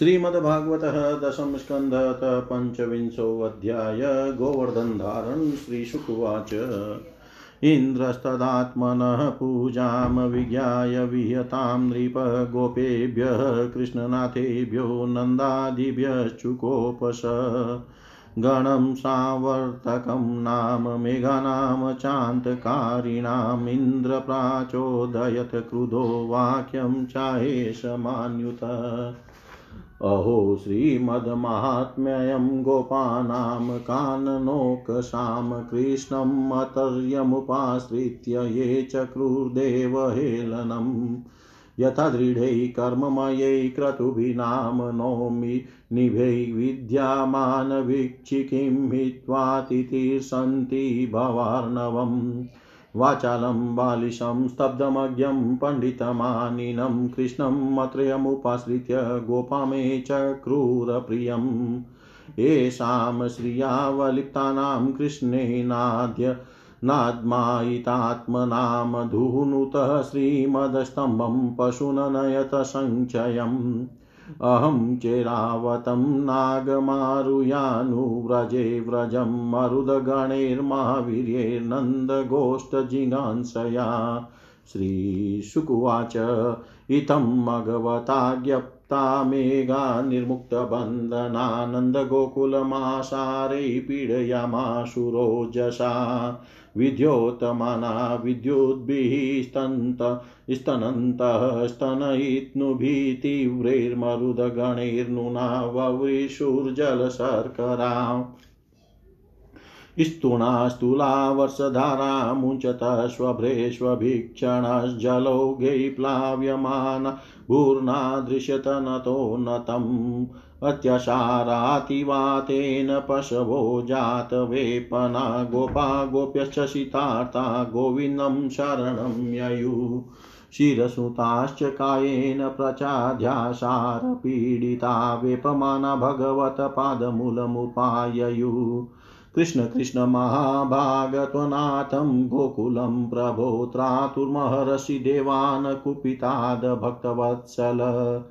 श्रीमद्भागवत दशम स्कंध पंचविंशोऽध्याय गोवर्धन धारण, श्रीशुकुवाच। इन्द्रस्तदात्मनः पूजां विज्ञाय विहतां नृप गोपेभ्यः, कृष्णनाथेभ्यो नन्दादिभ्यश्चुकोपश। गणं सावर्तकं नाम मेघानां चान्तकारिणाम्, इन्द्रप्राचोदयत् क्रुधो वाक्यं चाहेशमान्युत अहो श्रीमद्माहात्म्यं गोपानां काननोकसां कृष्णम् अतर्यमुपाश्रित्य ये चक्रुर्देवहेलनम् यथा दृढै कर्ममयै क्रतुभिनाम नौमि, निभै विद्यामानवीक्षिकीं हित्वातिथिर्सन्ति भवार्णवम्। वाचालं, बालिशं स्तब्धमज्ञं पण्डितमानिनं कृष्णम् अत्रयमुपाश्रित्य गोपामे च क्रूरप्रियम्। येषां श्रियावलिप्तानां कृष्णेनाद्य नाद्मायितात्मनां धुनुतः श्रीमदस्तम्भं पशुननयत सञ्चयम् अहं चेरावतं नागमारुयानुव्रजे व्रजं मरुदगणैर्महावीर्यैर्नन्दगोष्ठजिगांसया श्रीशुकुवाच इतं भगवता ज्ञप्ता मेघा निर्मुक्तबन्धनानन्दगोकुलमासारै पीडयामाशुरोजसा विद्योतमाना विद्युद्भिः स्तन्त स्तनन्तः स्तनयित्नुभिः तीव्रैर्मरुदगणैर्नुना ववृषुर्जलशर्करा स्तूणा स्थूला वर्षधारा मुञ्चतः स्वभ्रेष्वभीक्षणश्जलौघै प्लाव्यमाना भूर्ना दृश्यत नतो नतम् अत्यसारातिवातेन पशवो जातवेपना गोपा गोप्यश्च शितार्ता गोविन्दं शरणं ययुः। शिरसुताश्च कायेन प्रचाध्यासारपीडिता, वेपमाना भगवत्पादमूलमुपाययुः। कृष्ण कृष्ण महाभागत्वनाथं गोकुलं प्रभो त्रातुर्महर्षि देवान् कुपिताद् भक्तवत्सल।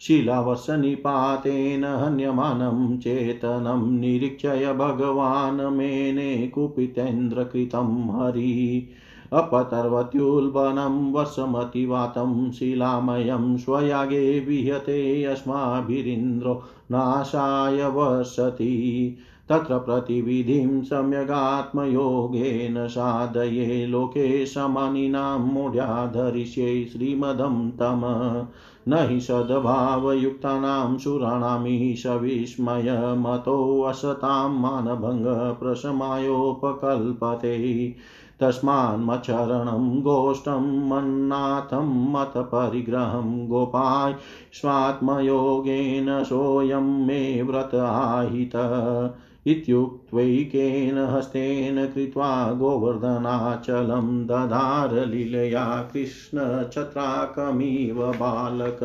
शिलावर्षनिपातेन हन्यमानं चेतनं निरीक्षय भगवान् मेने कुपितेन्द्रकृतं हरि। अपतर्वत्युल्बनं वर्षमतिवातं शिलामयं स्वयागे विहते अस्माभिरिन्द्रो नाशाय वर्षति तत्र प्रतिविधिं सम्यगात्मयोगेन साधये लोके शमनिनां मूढ्याधरिष्ये श्रीमदं तम। न हि सद्भावयुक्तानां सुराणामीश विस्मयमतोऽसतां मानभङ्गप्रशमायोपकल्पते। तस्मान्मच्छरणं गोष्ठं मन्नाथं मतपरिग्रहं गोपाय स्वात्मयोगेन सोऽयं मे व्रत आहित। इत्युक्त्वैकेन हस्तेन कृत्वा गोवर्धनाचलं दधार लीलया कृष्णछत्राकमिव बालक।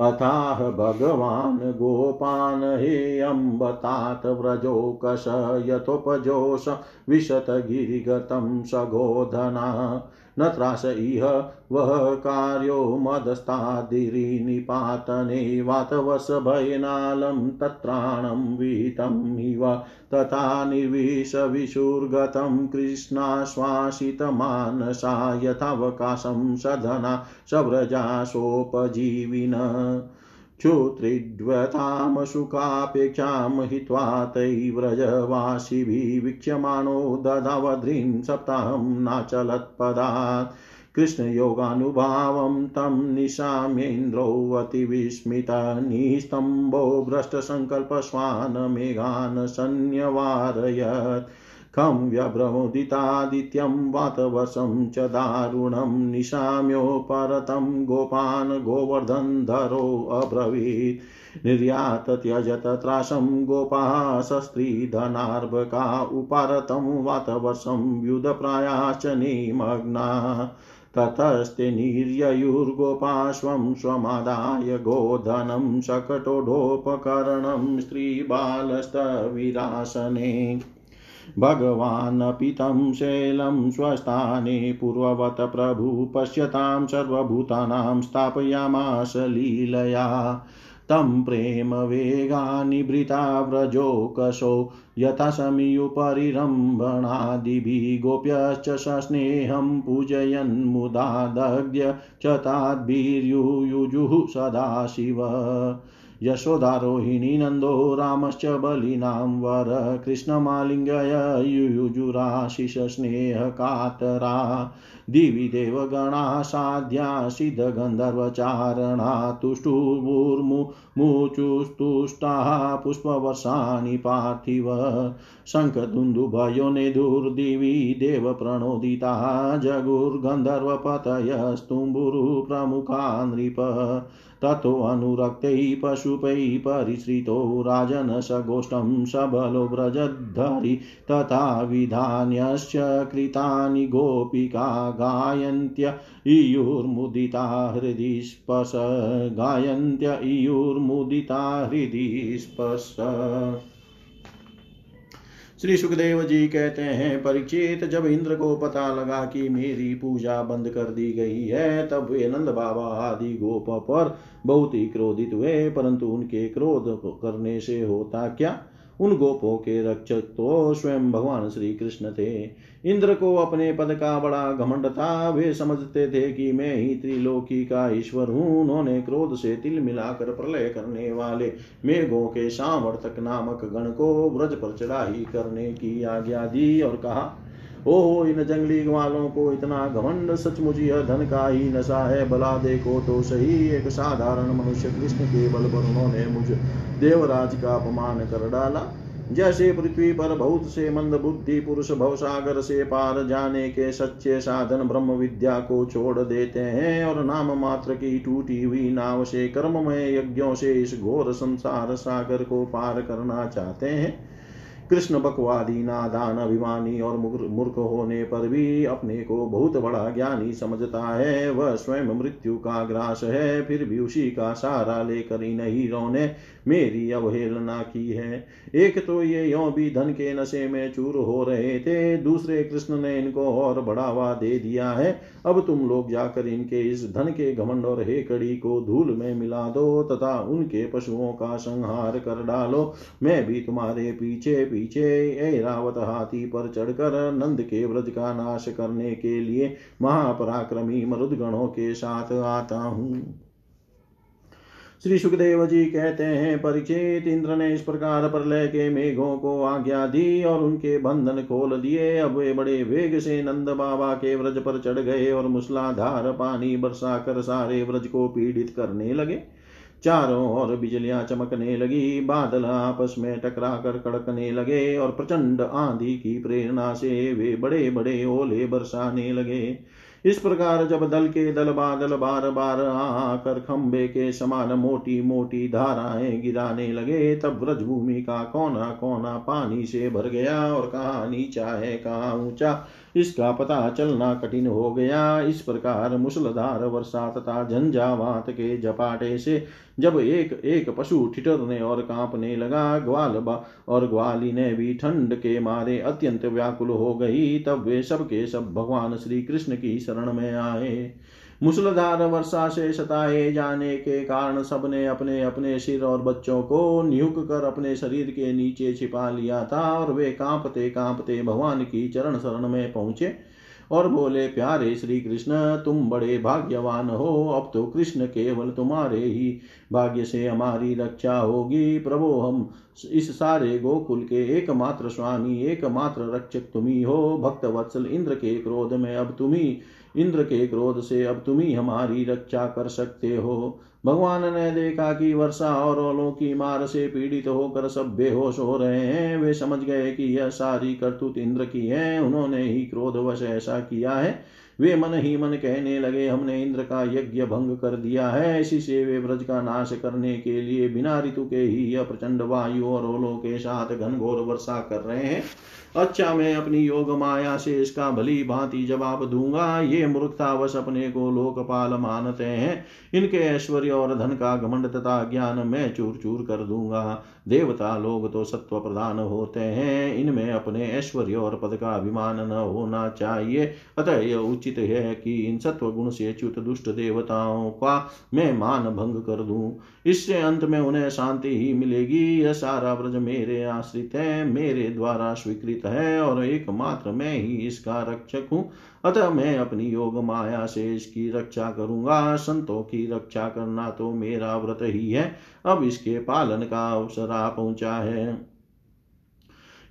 अथाह भगवान् गोपान् हेऽम्बतात व्रजोकश यथोपजोष विशतगिरिगतं सगोधना। न त्रास इह वः कार्यो मदस्तादिरिनिपातने वातवसभयनालं तत्राणं विहितं इव तथा निर्विशविशुर्गतं कृष्णाश्वासितमानसा यथावकाशं सधना सव्रजासोपजीविन। क्षुत्रिड्वतामशुकापेक्षां हित्वा तैव्रजवासिभिः वीक्ष्यमाणो दधावध्रीं सप्ताहं नाचलत्पदात्। कृष्णयोगानुभावं तं निशाम्येन्द्रोऽतिविस्मिता निस्तम्भो भ्रष्टसङ्कल्पश्वानमेघान् सन्न्यवारयत्। खं व्यभ्रमुदितादित्यं वातवशं च दारुणं निशाम्योपरतं गोपान् गोवर्धनधरोऽब्रवीत् निर्यात त्यजत त्रासं गोपाः शस्त्रीधनार्भका उपारतं वातवर्षं व्युधप्रायाश्च निमग्ना। ततस्ते निर्ययुर्गोपाश्वं स्वमादाय गोधनं शकटोढोपकरणं स्त्रीबालस्तविरासने। भगवानपि तं शैलं स्वस्थाने पूर्ववत् प्रभु पश्यतां सर्वभूतानां स्थापयामास लीलया। तं प्रेम वेगानिभृता व्रजोकशो यथा समीयुपरिरम्भणादिभिः गोप्यश्च सस्नेहं पूजयन्मुदा दग्ध्य च ताद्भिर्युयुजुः सदाशिव यशोदारोहिणी नन्दो रामश्च बलिनां वर, कृष्णमालिङ्गय युयुजुराशिषस्नेहकातरा। दिवि देवगणा साध्या सिद्धगन्धर्वचारणा तुष्टुर्मुचुस्तुष्टाः पुष्पवर्षाणि पार्थिव। शङ्खदुन्दुभयो नेदुर्दिवि देवप्रणोदिताः जगुर्गन्धर्वपतयस्तुम्बुरुप्रमुखा नृप ततोऽनुरक्तैः पशुपैः परिश्रितो राजनसगोष्ठं सबलो व्रजद्धरि तथा विधान्यश्च कृतानि गोपिका गायन्त्य इयुर्मुदिता हृदि स्पश गायन्त्य इयुर्मुदिता हृदि स्पश श्री सुखदेव जी कहते हैं परीक्षित जब इंद्र को पता लगा कि मेरी पूजा बंद कर दी गई है, तब वे नंद बाबा आदि गोप पर बहुत ही क्रोधित हुए, परंतु उनके क्रोध करने से होता क्या? उन गोपों के रक्षक तो स्वयं भगवान श्री कृष्ण थे। इंद्र को अपने पद का बड़ा घमंड था। वे समझते थे कि मैं ही त्रिलोकी का ईश्वर हूँ। उन्होंने क्रोध से तिल मिलाकर प्रलय करने वाले मेघों के सामर्थक नामक गण को व्रज पर चढ़ाई करने की आज्ञा दी और कहा ओहो, इन जंगली ग्वालों को इतना घमंड सचमुच यह धन का ही नशा है। भला देखो तो सही, एक साधारण मनुष्य कृष्ण के बल पर उन्होंने मुझ देवराज का अपमान कर डाला। जैसे पृथ्वी पर बहुत से मंद बुद्धि पुरुष भवसागर से पार जाने के सच्चे साधन ब्रह्म विद्या को छोड़ देते हैं और नाम मात्र की टूटी हुई नाव से कर्ममय यज्ञों से इस घोर संसार सागर को पार करना चाहते हैं। कृष्ण बकवादी, नादान, अभिमानी और मूर्ख होने पर भी अपने को बहुत बड़ा ज्ञानी समझता है। वह स्वयं मृत्यु का ग्रास है, फिर भी उसी का सहारा लेकर इन हीरों ने मेरी अवहेलना की है। एक तो ये यो भी धन के नशे में चूर हो रहे थे, दूसरे कृष्ण ने इनको और बढ़ावा दे दिया है। अब तुम लोग जाकर इनके इस धन के घमंड और हेकड़ी को धूल में मिला दो, तथा उनके पशुओं का संहार कर डालो। मैं भी तुम्हारे पीछे पीछे ऐरावत हाथी पर चढ़कर नंद के व्रज का नाश करने के लिए महापराक्रमी मरुदगणों के साथ आता हूँ। श्री सुखदेव जी कहते हैं परीक्षित इंद्र ने इस प्रकार प्रलय के मेघों को आज्ञा दी और उनके बंधन खोल दिए। अब वे बड़े वेग से नंद बाबा के व्रज पर चढ़ गए और मूसलाधार पानी बरसा कर सारे व्रज को पीड़ित करने लगे। चारों ओर बिजलियाँ चमकने लगी, बादल आपस में टकरा कर कड़कने लगे और प्रचंड आंधी की प्रेरणा से वे बड़े बड़े ओले बरसाने लगे। इस प्रकार जब दल के दल बादल बार बार आकर खंबे के समान मोटी मोटी धाराएँ गिराने लगे, तब ब्रजभूमि का कोना कोना पानी से भर गया और कहा नीचा है कहा ऊँचा इसका पता चलना कठिन हो गया। इस प्रकार मुसलधार वर्षा तथा झंझावात के झपाटे से जब एक एक पशु ठिठरने और कांपने लगा ग्वाल और ग्वाली ने भी ठंड के मारे अत्यंत व्याकुल हो गई, तब वे सबके सब भगवान श्री कृष्ण की शरण में आए। मुसलधार वर्षा से सताए जाने के कारण सबने अपने अपने सिर और बच्चों को नियुक कर अपने शरीर के नीचे छिपा लिया था और वे कांपते कांपते भगवान की चरण शरण में पहुँचे और बोले, प्यारे श्री कृष्ण तुम बड़े भाग्यवान हो। अब तो कृष्ण केवल तुम्हारे ही भाग्य से हमारी रक्षा होगी। प्रभु, हम इस सारे गोकुल के एकमात्र स्वामी, एकमात्र रक्षक तुम्ही हो भक्त वत्सल इंद्र के क्रोध में अब तुम्ही इंद्र के क्रोध से अब तुम ही हमारी रक्षा कर सकते हो। भगवान ने देखा कि वर्षा और ओलों की मार से पीड़ित होकर सब बेहोश हो रहे हैं। वे समझ गए कि यह सारी करतूत इंद्र की है, उन्होंने ही क्रोधवश ऐसा किया है। वे मन ही मन कहने लगे, हमने इंद्र का यज्ञ भंग कर दिया है। इसी से वे व्रज का नाश करने के लिए बिना ऋतु के ही यह प्रचंड वायु और ओलों के साथ घनघोर वर्षा कर रहे हैं। अच्छा मैं अपनी योग माया से इसका भली भांति जवाब दूँगा। ये मूर्खतावश अपने को लोकपाल मानते हैं। इनके ऐश्वर्य और धन का घमंड तथा ज्ञान मैं चूर चूर कर दूँगा। देवता लोग तो सत्व प्रधान होते हैं। इनमें अपने ऐश्वर्य और पद का अभिमान न होना चाहिए। अतः यह उचित है कि इन सत्व गुण से च्युत दुष्ट देवताओं का मैं मान भंग कर दूँ। इससे अंत में उन्हें शांति ही मिलेगी। यह सारा व्रज मेरे आश्रित है, मेरे द्वारा स्वीकृत है और एकमात्र मैं ही इसका रक्षक हूँ। अतः मैं अपनी योग माया से इसकी रक्षा करूँगा। संतों की रक्षा करना तो मेरा व्रत ही है। अब इसके पालन का अवसर आ पहुँचा है।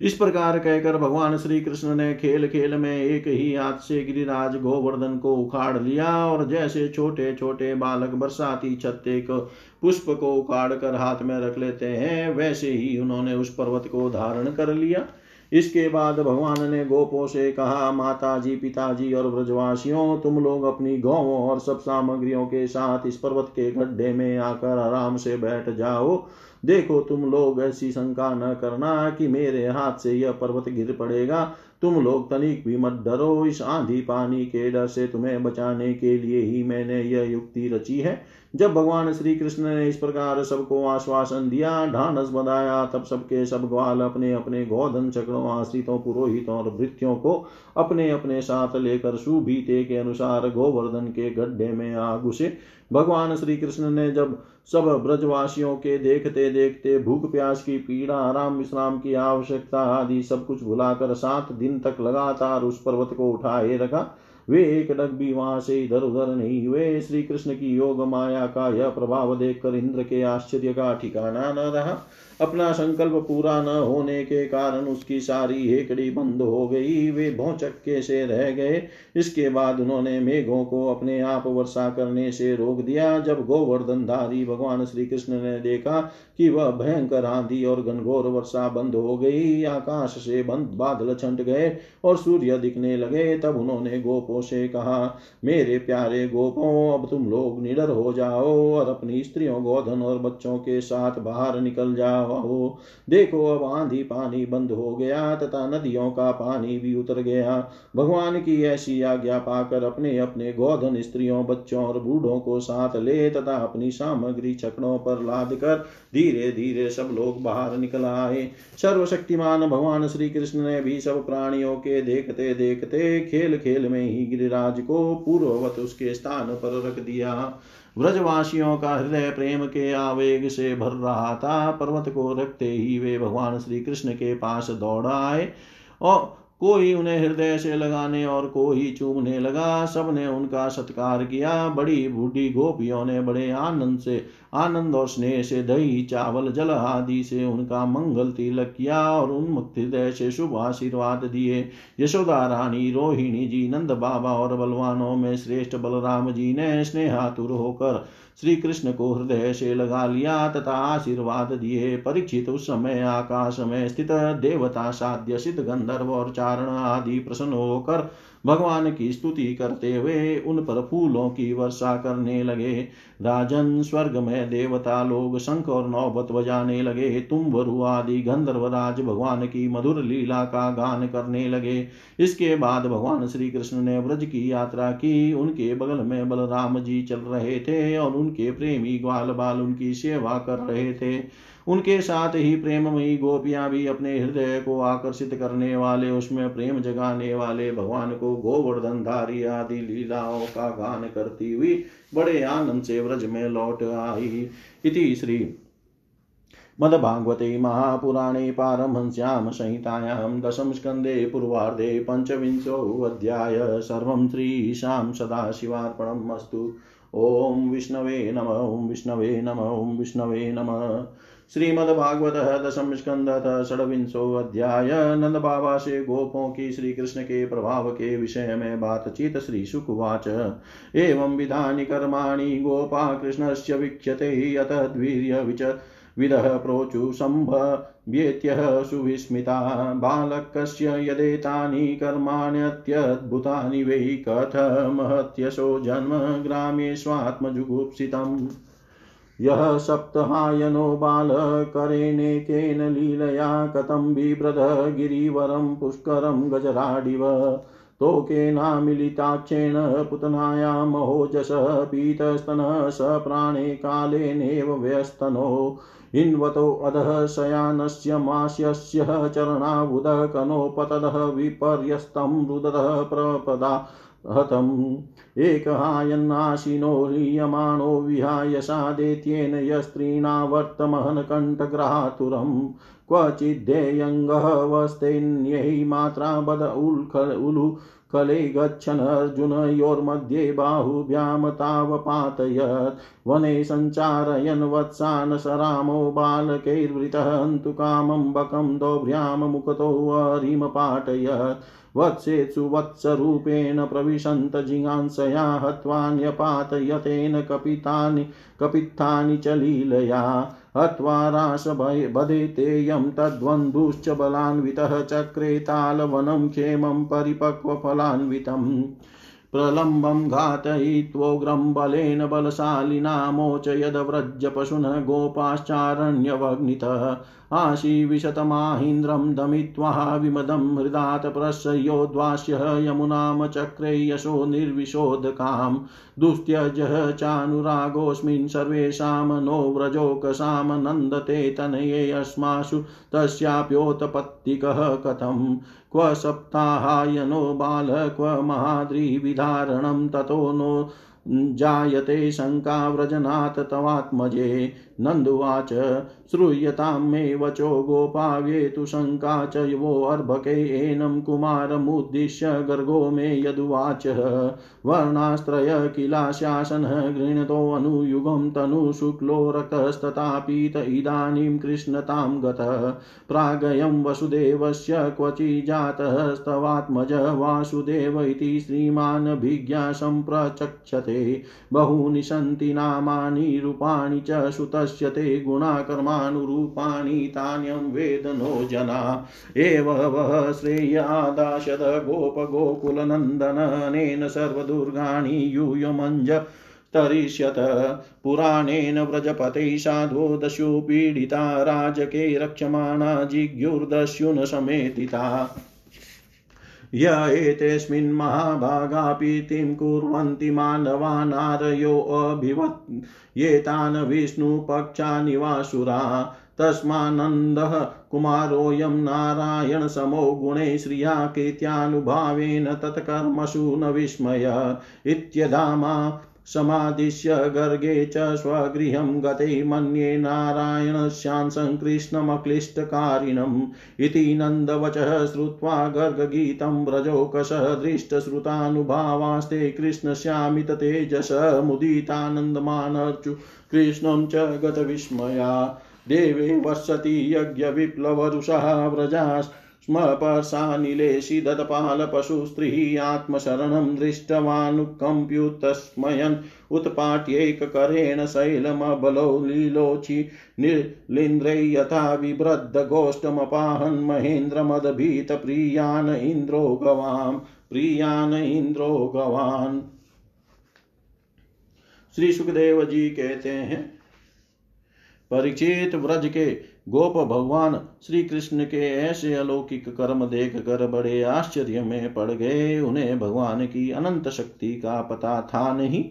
इस प्रकार कहकर भगवान श्री कृष्ण ने खेल खेल में एक ही हाथ से गिरिराज गोवर्धन को उखाड़ लिया और जैसे छोटे छोटे बालक बरसाती छत्ते को पुष्प को उखाड़ कर हाथ में रख लेते हैं, वैसे ही उन्होंने उस पर्वत को धारण कर लिया। इसके बाद भगवान ने गोपों से कहा माता जी पिताजी और ब्रजवासियों, तुम लोग अपनी गौों और सब सामग्रियों के साथ इस पर्वत के गड्ढे में आकर आराम से बैठ जाओ। देखो तुम लोग ऐसी शंका न करना कि मेरे हाथ से यह पर्वत गिर पड़ेगा। तुम लोग तनिक भी मत डरो, इस आंधी पानी के डर से तुम्हें बचाने के लिए ही मैंने यह युक्ति रची है। जब भगवान श्री कृष्ण ने इस प्रकार सबको आश्वासन दिया ढानस बनाया तब सबके सब ग्वाल अपने अपने गोधन चक्रों, आश्रितों, पुरोहितों और भृत्यों को अपने अपने साथ लेकर सुबीते के अनुसार गोवर्धन के गड्ढे में आ घुसे भगवान श्री कृष्ण ने जब सब ब्रजवासियों के देखते देखते भूख प्यास की पीड़ा, आराम विश्राम की आवश्यकता आदि सब कुछ भुलाकर सात दिन तक लगातार उस पर्वत को उठाए रखा वे एक डग भी वहाँ से इधर उधर नहीं हुए। श्री कृष्ण की योग माया का यह प्रभाव देखकर इंद्र के आश्चर्य का ठिकाना न रहा। अपना संकल्प पूरा न होने के कारण उसकी सारी हेकड़ी बंद हो गई। वे भौचक्के से रह गए। इसके बाद उन्होंने मेघों को अपने आप वर्षा करने से रोक दिया। जब गोवर्धन धारी भगवान श्री कृष्ण ने देखा कि वह भयंकर आंधी और घनघोर वर्षा बंद हो गई, आकाश से बंद बादल छंट गए और सूर्य दिखने लगे, तब उन्होंने गोपों से कहा, मेरे प्यारे गोपों, अब तुम लोग निडर हो जाओ और अपनी स्त्रियों, गोधन और बच्चों के साथ बाहर निकल जाओ। हो देखो, अब आंधी पानी बंद हो गया, तथा नदियों का पानी भी उतर गया। भगवान की ऐसी आज्ञा पाकर अपने अपने गोधन स्त्रियों, बच्चों और बूढ़ों को साथ ले तथा अपनी सामग्री चकड़ों पर लाद कर धीरे धीरे सब लोग बाहर निकल आए। सर्वशक्तिमान भगवान श्री कृष्ण ने भी सब प्राणियों के देखते देखते खेल खेल में ही गिरिराज को पूर्ववत उसके स्थान पर रख दिया। व्रजवासियों का हृदय प्रेम के आवेग से भर रहा था। पर्वत को रखते ही वे भगवान श्री कृष्ण के पास दौड़ आए और कोई उन्हें हृदय से लगाने और कोई चूमने लगा। सबने उनका सत्कार किया। बड़ी बूढ़ी गोपियों ने बड़े आनंद से, आनंद और स्नेह से दही, चावल, जल आदि से उनका मंगल तिलक किया और उन्मुक्त हृदय से शुभ आशीर्वाद दिए। यशोदा रानी, रोहिणी जी, नंद बाबा और बलवानों में श्रेष्ठ बलराम जी ने स्नेहातुर होकर श्री कृष्ण को हृदय से लगा लिया तथा आशीर्वाद दिए। परीक्षित उस समय आकाश में स्थित देवता, साध्य, सिद्ध, गंधर्व और चारण आदि प्रसन्न होकर भगवान की स्तुति करते हुए उन पर फूलों की वर्षा करने लगे। राजन स्वर्ग में देवता लोग, शंख और नौबत बजाने लगे। तुम वरु आदि गंधर्व राज भगवान की मधुर लीला का गान करने लगे। इसके बाद भगवान श्री कृष्ण ने व्रज की यात्रा की। उनके बगल में बलराम जी चल रहे थे और उनके प्रेमी ग्वाल बाल उनकी सेवा कर रहे थे। उनके साथ ही प्रेममयी गोपियाँ भी अपने हृदय को आकर्षित करने वाले, उसमें प्रेम जगाने वाले भगवान को गोवर्धन धारी आदि लीलाओं का गान करती हुई बड़े आनंद से व्रज में लौट आई। इति श्री मद्भागवते महापुराणे पारमहंस्यां संहितायां दशम स्कन्धे पूर्वार्धे पञ्चविंशोऽध्याय। सर्वं श्रीशां सदाशिवार्पणम् अस्तु। ॐ विष्णवे नम, ॐ विष्णवे नम, ॐ विष्णवे नमः। श्रीमद्भागवत दशम स्कंद षडविंशो अध्याय नंद बाबा से गोपों की श्री कृष्ण के प्रभाव के विषय में बातचीत श्री सुकुवाच। एवं विधानि कर्माणि गोपा कृष्णस्य वीक्ष्यते अतः द्वीर्य विच विदः प्रोचु सम्भव्येत्यः सुविस्मिता। बालकस्य यदेतानि कर्माण्यत्यद्भुतानि वै कथमहत्यशो जन्म ग्रामे स्वात्मजुगुप्सितम्। यः सप्तहायनो बालकरेणेकेन लीलया कथं बिभ्रद गिरिवरं पुष्करं गजराडिव। तोकेनामिलिताक्षेण पुतनायां महोजस पीतस्तनः स प्राणे कालेनेव व्यस्तनो। हिन्वतो अधः शयानस्य मास्यस्य चरणावुदः कनोपतदः विपर्यस्तं रुदतः प्रपदा हतम्। एकहायन्नाशिनो ह्रियमाणो विहाय सादेत्येन यस्त्रीणावर्तमहन् कण्ठग्रातुरम् क्वचिद्ध्येयङ्गः वस्तेन्यै मात्रा बद उल्खल उलु कले गच्छन् अर्जुनयोर्मध्ये बाहुभ्यां तावपातयत्। वने सञ्चारयन् वत्सान् स रामो बालकैर्वृतः हन्तु कामं बकं मुखतो हरिमपाटयत् वत्सेत्सु वत्सरूपेण प्रविशन्त जिगांसया हत्वान्यपातयतेन कपितानि, कपित्थानि च लीलया। हत्वा रासबधेतेयं तद्वन्धुश्च बलान्वितः चक्रे तालवनं क्षेमं परिपक्वफलान्वितम् प्रलम्बं घातयित्वोग्रं बलेन बलशालिना मोचयदव्रजपशुनः गोपाश्चारण्यवग्नितः। आशीविशतमाहीन्द्रं दमित्वा विमदं हृदात् प्रसयोद्वास्यः यमुनां चक्रे यशो निर्विशोधकाम् दुस्त्यजः चानुरागोऽस्मिन् सर्वेषां नो व्रजोकसां नन्दते तनये अस्मासु तस्याप्योत्पत्तिकः कथम्। क्व सप्ताहायनो बाल क्व महाद्रिविधारणं ततो नो जायते शङ्का व्रजनात् तवात्मजे। नन्दुवाच श्रूयतां मे वचो गोपाव्येतु शङ्का च योऽर्भके एनं कुमारमुद्दिश्य गर्गो मे यदुवाच। वर्णास्त्रय किलाशासनः गृह्णतोऽनुयुगं तनुशुक्लो रक्तस्तथापीत इदानीं कृष्णतां गतः। प्रागयं वसुदेवस्य क्वचिजातस्तवात्मज वासुदेव इति श्रीमानभिज्ञा सम्प्रचक्षते। बहूनि सन्ति नामानि, रूपाणि च सुत पश्यते गुणाकर्मानुरूपाणि, तान्यं वेद नो जना। एव वः श्रेयादाशद गोपगोकुलनन्दननेन सर्वदुर्गाणि यूयमञ्ज तरिष्यत। पुराणेन व्रजपते साधो दस्यु पीडिता राजके रक्षमाणा जिज्ञुर्दस्युन समेतिता। य एतेऽस्मिन् महाभागापीतिं कुर्वन्ति मानवानारयोऽभिवत् ये तान् विष्णुपक्षानिवासुरा तस्मानन्दः कुमारोऽयं नारायणसमो गुणे श्रिया कीर्त्यानुभावेन तत्कर्मसु न विस्मय। इत्यधामा समादिश्य गर्गे च स्वगृहं गते मन्ये नारायणस्यांसं कृष्णमक्लिष्टकारिणम् इति नन्दवचः श्रुत्वा गर्गगीतं व्रजोकशः दृष्टश्रुतानुभावास्ते कृष्णस्यामित तेजस मुदितानन्दमानर्चु कृष्णं च गतविस्मया। देवे वसति यज्ञविप्लवरुषः व्रजास् स्म पर्षानिलेशिदतपालपशुस्त्रीः आत्मशरणं दृष्टवानुकम्प्युतस्मयन् उत्पाट्यैककरेण शैलमबलो लीलोचि निर्लिन्द्रै यथा बिभ्रद्दगोष्ठमपाहन् महेन्द्रमदभीतप्रियान् इन्द्रो गवाम् प्रियान् इन्द्रो गवान्। श्री सुखदेव जी कहते हैं, परीक्षित व्रज के गोप भगवान श्री कृष्ण के ऐसे अलौकिक कर्म देख कर बड़े आश्चर्य में पड़ गए। उन्हें भगवान की अनंत शक्ति का पता था नहीं।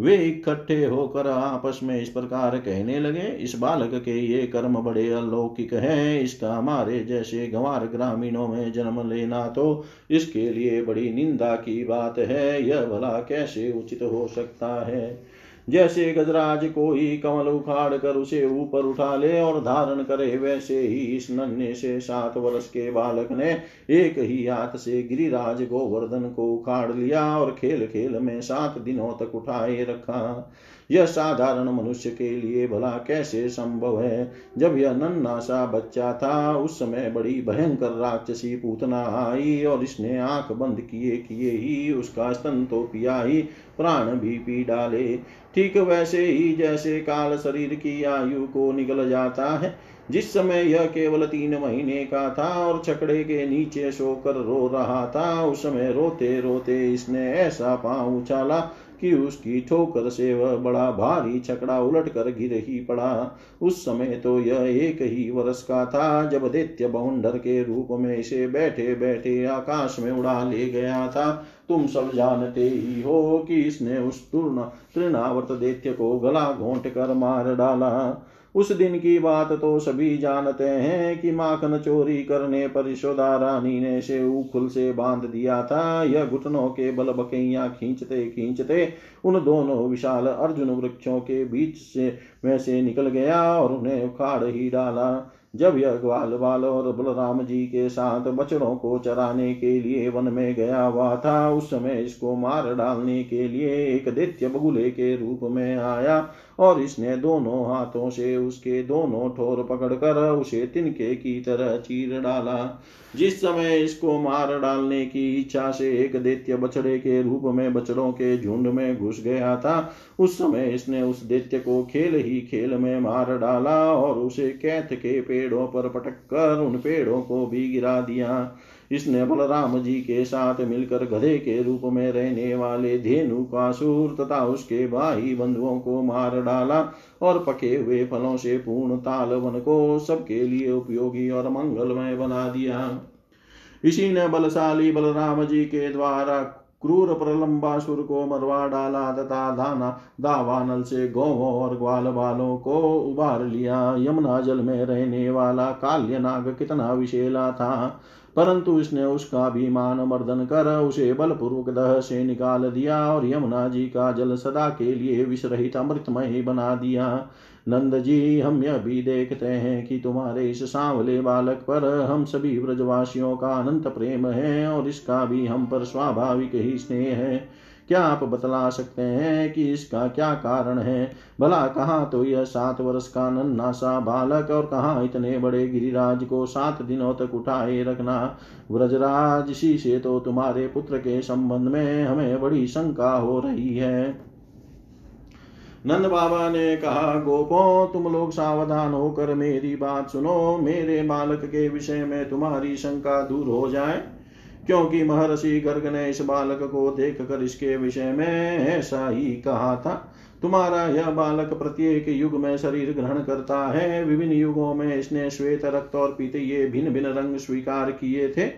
वे इकट्ठे होकर आपस में इस प्रकार कहने लगे, इस बालक के ये कर्म बड़े अलौकिक हैं। इसका हमारे जैसे गंवार ग्रामीणों में जन्म लेना तो इसके लिए बड़ी निंदा की बात है। यह भला कैसे उचित हो सकता है? जैसे गजराज कोई कमल उखाड़ कर उसे ऊपर उठा ले और धारण करे, वैसे ही इस नन्हे से सात वर्ष के बालक ने एक ही हाथ से गिरिराज गोवर्धन को उखाड़ लिया और खेल खेल में सात दिनों तक उठाए रखा। यह साधारण मनुष्य के लिए भला कैसे संभव है? जब यह नन्ना सा बच्चा था, उस समय बड़ी भयंकर राक्षसी पूतना आई और इसने आँख बंद किए किए ही उसका स्तन तो पिया ही प्राण भी पी डाले। ठीक वैसे ही जैसे काल शरीर की आयु को निकल जाता है, जिस समय यह केवल तीन महीने का था और छकड़े के नीचे सोकर रो रहा था, उस समय रोते रोते इसने ऐसा पाँव उछाला कि उसकी ठोकर से वह बड़ा भारी छकड़ा उलट कर गिर ही पड़ा। उस समय तो यह एक ही वर्ष का था जब दैत्य बहुंडर के रूप में इसे बैठे बैठे आकाश में उड़ा ले गया था। तुम सब जानते ही हो कि इसने उस तृणावर्त दैत्य को गला घोंट कर मार डाला। उस दिन की बात तो सभी जानते हैं कि माखन चोरी करने पर यशोदा रानी ने से उखुल से बाँध दिया था। यह घुटनों के बल बकैया खींचते खींचते उन दोनों विशाल अर्जुन वृक्षों के बीच से में से निकल गया और उन्हें उखाड़ ही डाला। जब यह ग्वाल बाल और बलराम जी के साथ बछड़ों को चराने के लिए वन में गया हुआ था, उस समय इसको मार डालने के लिए एक दैत्य बगुले के रूप में आया। और इसने दोनों हाथों से उसके दोनों ठोर पकड़कर उसे तिनके की तरह चीर डाला। जिस समय इसको मार डालने की इच्छा से एक दैत्य बछड़े के रूप में बछड़ों के झुंड में घुस गया था, उस समय इसने उस दैत्य को खेल ही खेल में मार डाला और उसे कैथ के पेड़ों पर पटक कर उन पेड़ों को भी गिरा दिया। इसने बलराम जी के साथ मिलकर गधे के रूप में रहने वाले धेनु का कासुर तथा उसके भाई बंधुओं को मार डाला और पके हुए फलों से पूर्ण ताल वन को सबके लिए उपयोगी और मंगलमय बना दिया। इसी ने बलशाली बलराम जी के द्वारा क्रूर प्रलंबासुर को मरवा डाला तथा दाना दावानल से गौवों और ग्वाल बालों को उबार लिया। यमुना जल में रहने वाला काल्य नाग कितना विशेला था। परंतु इसने उसका भी मान मर्दन कर उसे बलपूर्वक दह से निकाल दिया और यमुना जी का जल सदा के लिए विषरहित अमृतमय बना दिया। नंद जी, हम यह भी देखते हैं कि तुम्हारे इस सांवले बालक पर हम सभी व्रजवासियों का अनंत प्रेम है और इसका भी हम पर स्वाभाविक ही स्नेह है। क्या आप बतला सकते हैं कि इसका क्या कारण है? भला कहाँ तो यह सात वर्ष का नन्ना सा बालक और कहाँ इतने बड़े गिरिराज को सात दिनों तक उठाए रखना? व्रजराज इसी से तो तुम्हारे पुत्र के संबंध में हमें बड़ी शंका हो रही है। नंद बाबा ने कहा, गोपो, तुम लोग सावधान होकर मेरी बात सुनो। मेरे बालक के विषय में तुम्हारी शंका दूर हो जाए। क्योंकि महर्षि गर्ग ने इस बालक को देख कर इसके विषय में ऐसा ही कहा था। तुम्हारा यह बालक प्रत्येक युग में शरीर ग्रहण करता है। विभिन्न युगों में इसने श्वेत रक्त और पीते ये भिन्न भिन्न रंग स्वीकार किए थे।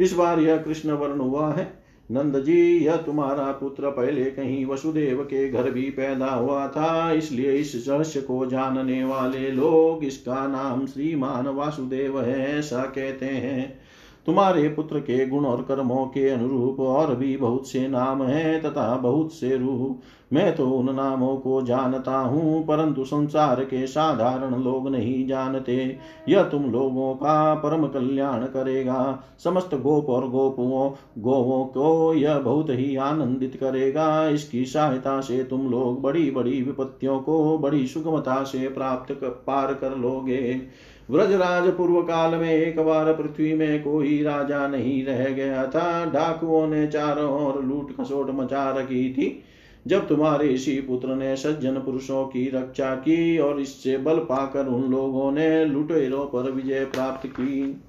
इस बार यह कृष्ण वर्ण हुआ है। नंद जी, यह तुम्हारा पुत्र पहले कहीं वसुदेव के घर भी पैदा हुआ था, इसलिए इस रहस्य को जानने वाले लोग इसका नाम श्रीमान वासुदेव है, ऐसा कहते हैं। तुम्हारे पुत्र के गुण और कर्मों के अनुरूप और भी बहुत से नाम हैं तथा बहुत से रूप। मैं तो उन नामों को जानता हूँ परंतु संसार के साधारण लोग नहीं जानते। यह तुम लोगों का परम कल्याण करेगा। समस्त गोप और गोपुओं गोवों को यह बहुत ही आनंदित करेगा। इसकी सहायता से तुम लोग बड़ी बड़ी विपत्तियों को बड़ी सुगमता से प्राप्त कर, पार कर लोगे। व्रजराज पूर्व काल में एक बार पृथ्वी में कोई राजा नहीं रह गया था। डाकुओं ने चारों ओर लूट खसोट मचा रखी थी। जब तुम्हारे इसी पुत्र ने सज्जन पुरुषों की रक्षा की और इससे बल पाकर उन लोगों ने लुटेरों पर विजय प्राप्त की।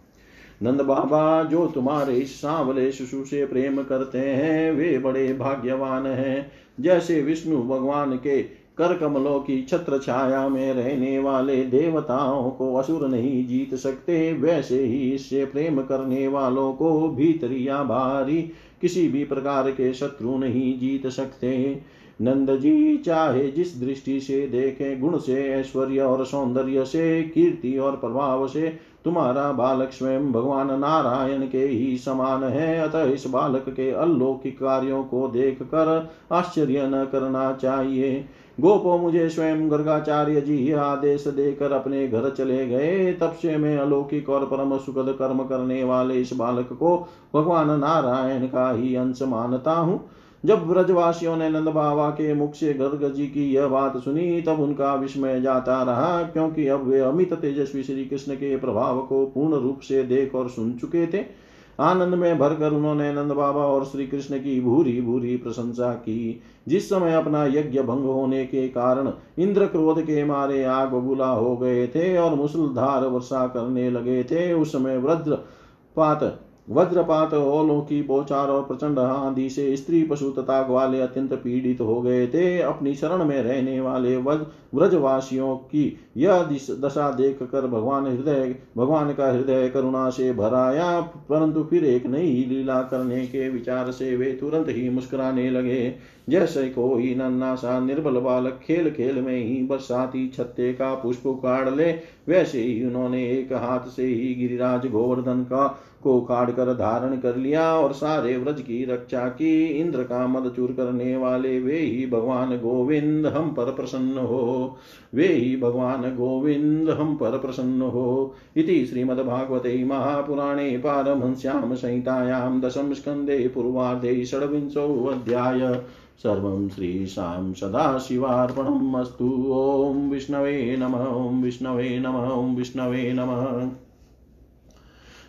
नंद बाबा, जो तुम्हारे इस सांवले शिशु से प्रेम करते हैं, वे बड़े भाग्यवान हैं। जैसे विष्णु भगवान के कर कमलों की छत्र छाया में रहने वाले देवताओं को असुर नहीं जीत सकते। वैसे ही इससे प्रेम करने वालों को भीतरी या बाहरी किसी भी प्रकार के शत्रु नहीं जीत सकते। नंद जी चाहे जिस दृष्टि से देखें, गुण से, ऐश्वर्य और सौंदर्य से, कीर्ति और प्रभाव से, तुम्हारा बालक स्वयं भगवान नारायण के ही समान है। अतः इस बालक के अलौकिक कार्यों को देख कर आश्चर्य न करना चाहिए। गोपो मुझे स्वयं गर्गाचार्य जी आदेश देकर अपने घर चले गए। तब से मैं अलौकिक और परम सुखद कर्म करने वाले इस बालक को भगवान नारायण का ही अंश मानता हूँ। जब ब्रजवासियों ने नंद बाबा के मुख से गर्ग जी की यह बात सुनी, तब उनका विस्मय जाता रहा, क्योंकि अब वे अमित तेजस्वी श्री कृष्ण के प्रभाव को पूर्ण रूप से देख और सुन चुके थे। आनंद में भरकर उन्होंने नंद बाबा और श्री कृष्ण की भूरी भूरी प्रशंसा की। जिस समय अपना यज्ञ भंग होने के कारण इंद्र क्रोध के मारे आग बबूला हो गए थे और मुसलधार वर्षा करने लगे थे, उस समय वज्रपात वज्रपात ओलों की बोचार और प्रचंड आंधी से स्त्री पशु तथा ग्वाले अत्यंत पीड़ित हो गए थे। अपनी शरण में रहने वाले व्रजवासियों की यह दशा देख कर भगवान हृदय भगवान का हृदय करुणा से भराया परंतु फिर एक नई लीला करने के विचार से वे तुरंत ही मुस्कुराने लगे। जैसे कोई नन्ना सा निर्बल बालक खेल खेल में ही बरसाती छत्ते का पुष्प उखाड़ ले, वैसे ही उन्होंने एक हाथ से ही गिरिराज गोवर्धन का को काट कर धारण कर लिया और सारे व्रज की रक्षा की। इंद्र का मद चूर करने वाले वे ही भगवान गोविंद हम पर प्रसन्न हो। वे ही भगवान गोविंद हम पर प्रसन्न हो इति श्रीमद्भागवते महापुराणे पारमहंस्यां संहितायां दशम स्कंदे पूर्वाधे षड्विंशोऽध्याय। अध्याय श्रीशां सदाशिवार्पणम् अस्तु। ॐ विष्णवे नम ओं विष्णवे नम ओं विष्णवे नमः।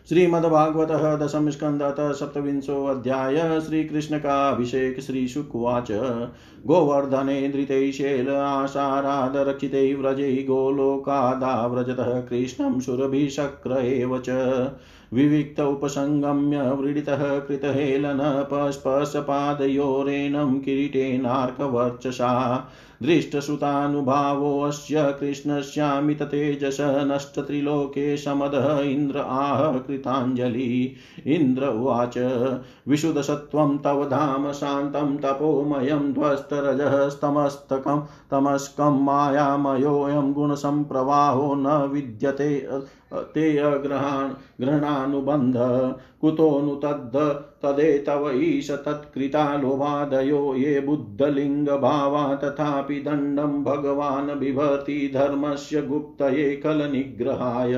श्रीमद्भागवत दशम स्कंदत सप्तविंशो अध्याय श्री कृष्ण का अभिषेक श्री शुकुवाच गोवर्धने धृते शैल आशाराद रक्षिते व्रजे गोलोकादाव्रजतः कृष्णं सुरभिशक्र एव च। विविक्त उपसङ्गम्य व्रीडितः कृतहेलन पस्पशपादयोरेनं किरीटेनार्कवर्चसा। दृष्टश्रुतानुभावोऽस्य कृष्णस्यामिततेजस नष्टत्रिलोके समदः इन्द्र आह कृताञ्जलि। इन्द्र उवाच, विशुदसत्त्वं तव धाम शान्तं तपोमयं ध्वस्तरजस्तमस्तकं, तमस्कं मायामयोऽयं गुणसम्प्रवाहो न विद्यते। ते अग्रहान् ग्रहणानुबन्ध कुतो नु तद्ध, तदेतव ईश तत्कृता लोभादयो ये बुद्धलिङ्गभावा तथापि दण्डं भगवान् बिभर्ति धर्मस्य गुप्तये कलनिग्रहाय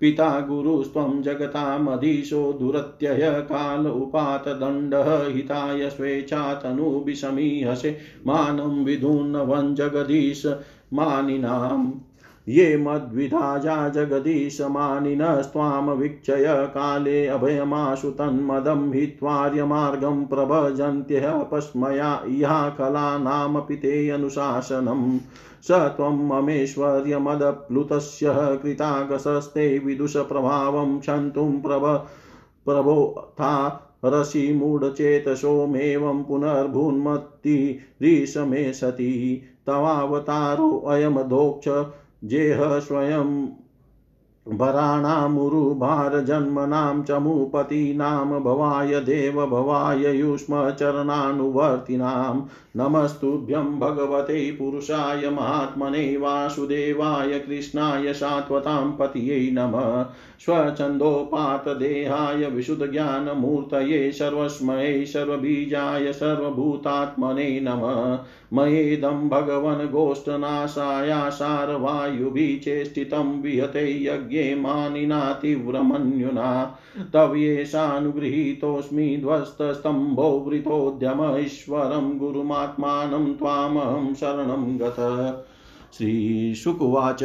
पिता गुरुस्त्वं जगतामधीशो दुरत्यय काल उपातदण्डः हिताय स्वेच्छातनुभिषमीहसे मानं विधून्नवन् जगदीश मानिनाम्। ये मद्विधाजा जगदीशमानिनस्त्वां वीक्षय काले अभयमाशु तन्मदं हित्वार्यमार्गं प्रभजन्त्यः पस्मया इहा कलानामपि ते अनुशासनम् स त्वं ममेश्वर्यमदप्लुतस्य कृतागसस्ते विदुषप्रभावं क्षन्तुं प्रभ प्रभोथा रसिमूढचेतसोमेवं पुनर्भून्मत्तिरीशमे सति। तवावतारोऽयमधोक्ष जेह स्वयं भराणामुरुभारजन्मनां चमूपतीनां भवाय देव भवाय युष्मचरणानुवर्तिनां। नमस्तुभ्यं भगवते पुरुषाय महात्मने वासुदेवाय कृष्णाय सात्वतां पतये नमः। स्वच्छन्दोपातदेहाय विशुद्धज्ञानमूर्तये सर्वस्मये सर्वबीजाय सर्वभूतात्मने नमः। मयेदं भगवन् गोष्ठनाशायासारवायुभिचेष्टितं विहते यज्ञे मानिना तीव्रमन्युना। तव येषानुगृहीतोऽस्मि ध्वस्तस्तम्भो वृतोद्यम ईश्वरं गुरुमात्मानं त्वामहं शरणं गतः। श्रीशुकुवाच।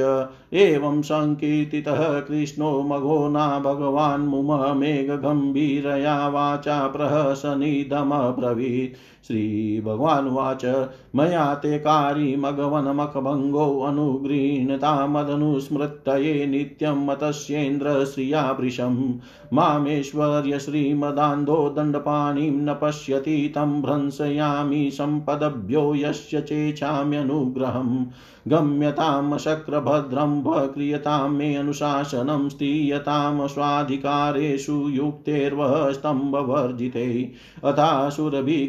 एवं सङ्कीर्तितः कृष्णो मघो न भगवान् मुममेघगम्भीरया वाचा प्रहसनिदमब्रवीत् श्रीभगवानुवाच मया ते कारिमगवनमखभङ्गोऽनुगृह्णतामदनुस्मृतये नित्यं मतस्येन्द्रश्रिया वृशं मामेश्वर्य श्रीमदान्धो दण्डपाणिं न पश्यति, तं भ्रंसयामि सम्पदभ्यो यस्य चेच्छाम्यनुग्रहम्। गम्यतां शक्रभद्रं क्रियतां मे अनुशासनं स्त्रीयतां स्वाधिकारेषु युक्तेर्वः स्तम्भवर्जिते अथासुरभिः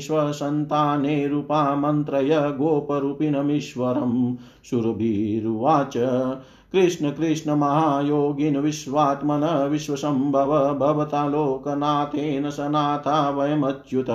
स्वसन्ताने रूपामन्त्रय गोपरूपिणमीश्वरं सुरभिरुवाच कृष्ण कृष्ण महायोगिन विश्वात्मन विश्वसम्भव भवता लोकनाथेन सनाथा वयमच्युत।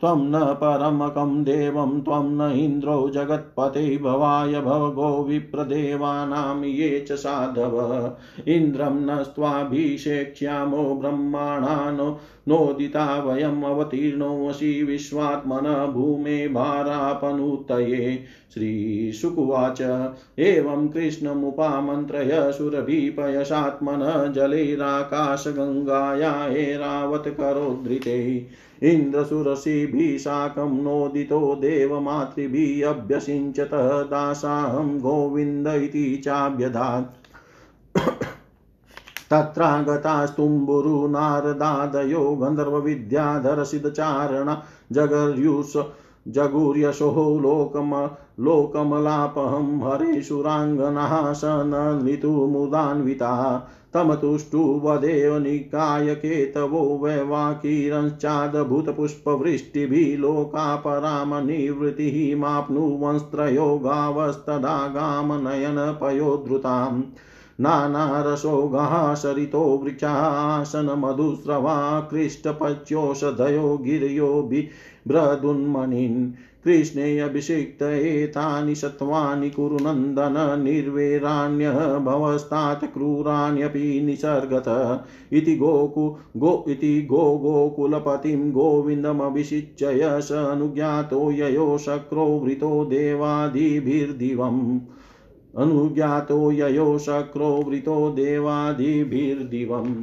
त्वं न परमकं देवं, त्वं न इन्द्रो जगत्पते भवाय भवगो विप्रदेवानां ये च साधव। इन्द्रं न स्वाभिषेक्ष्यामो ब्रह्माणानो नोदिता वयम् अवतीर्णोऽसि विश्वात्मन भूमे भारापनुतये श्रीशुकुवाच एवं कृष्णमुपामन्त्रय सुरभिपयसात्मन जलैराकाशगङ्गाया एरावत्करोद्धृते इन्द्रसुरसिभिः साकं नोदितो देवमातृभिः दासाहं गोविन्द इति चाभ्यधात्। तत्रागतास्तुम्बुरु नारदादयो गन्धर्वविद्याधरसिद्धचारण जगर्युष जगुर्यशोः लोकम लोकमलापहं हरेशुराङ्गनाः सनलितुमुदान्विताः तमतुष्टुवदेव निकायकेतवो वैवाकीरश्चादभूतपुष्पवृष्टिभिः लोकापरामनिवृत्तिः माप्नुवंस्त्रयो गावस्तदा गामनयनपयोद्धृताम् नानारसोगाः सरितो वृक्षासनमधुस्रवा कृष्टपच्योषधयो गिर्यो बिभ्रदुन्मणिन् कृष्णे एतानि सत्त्वानि कुरु नन्दन निर्वेराण्यः भवस्तात् क्रूराण्यपि निसर्गत। इति गोकु गो इति गो गोकुलपतिं गोविन्दमभिषिच्य स अनुज्ञातो ययो शक्रो वृतो देवादिभिर्दिवम्। अनुज्ञातो ययो शक्रो वृतो देवादिभिर्दिवम्।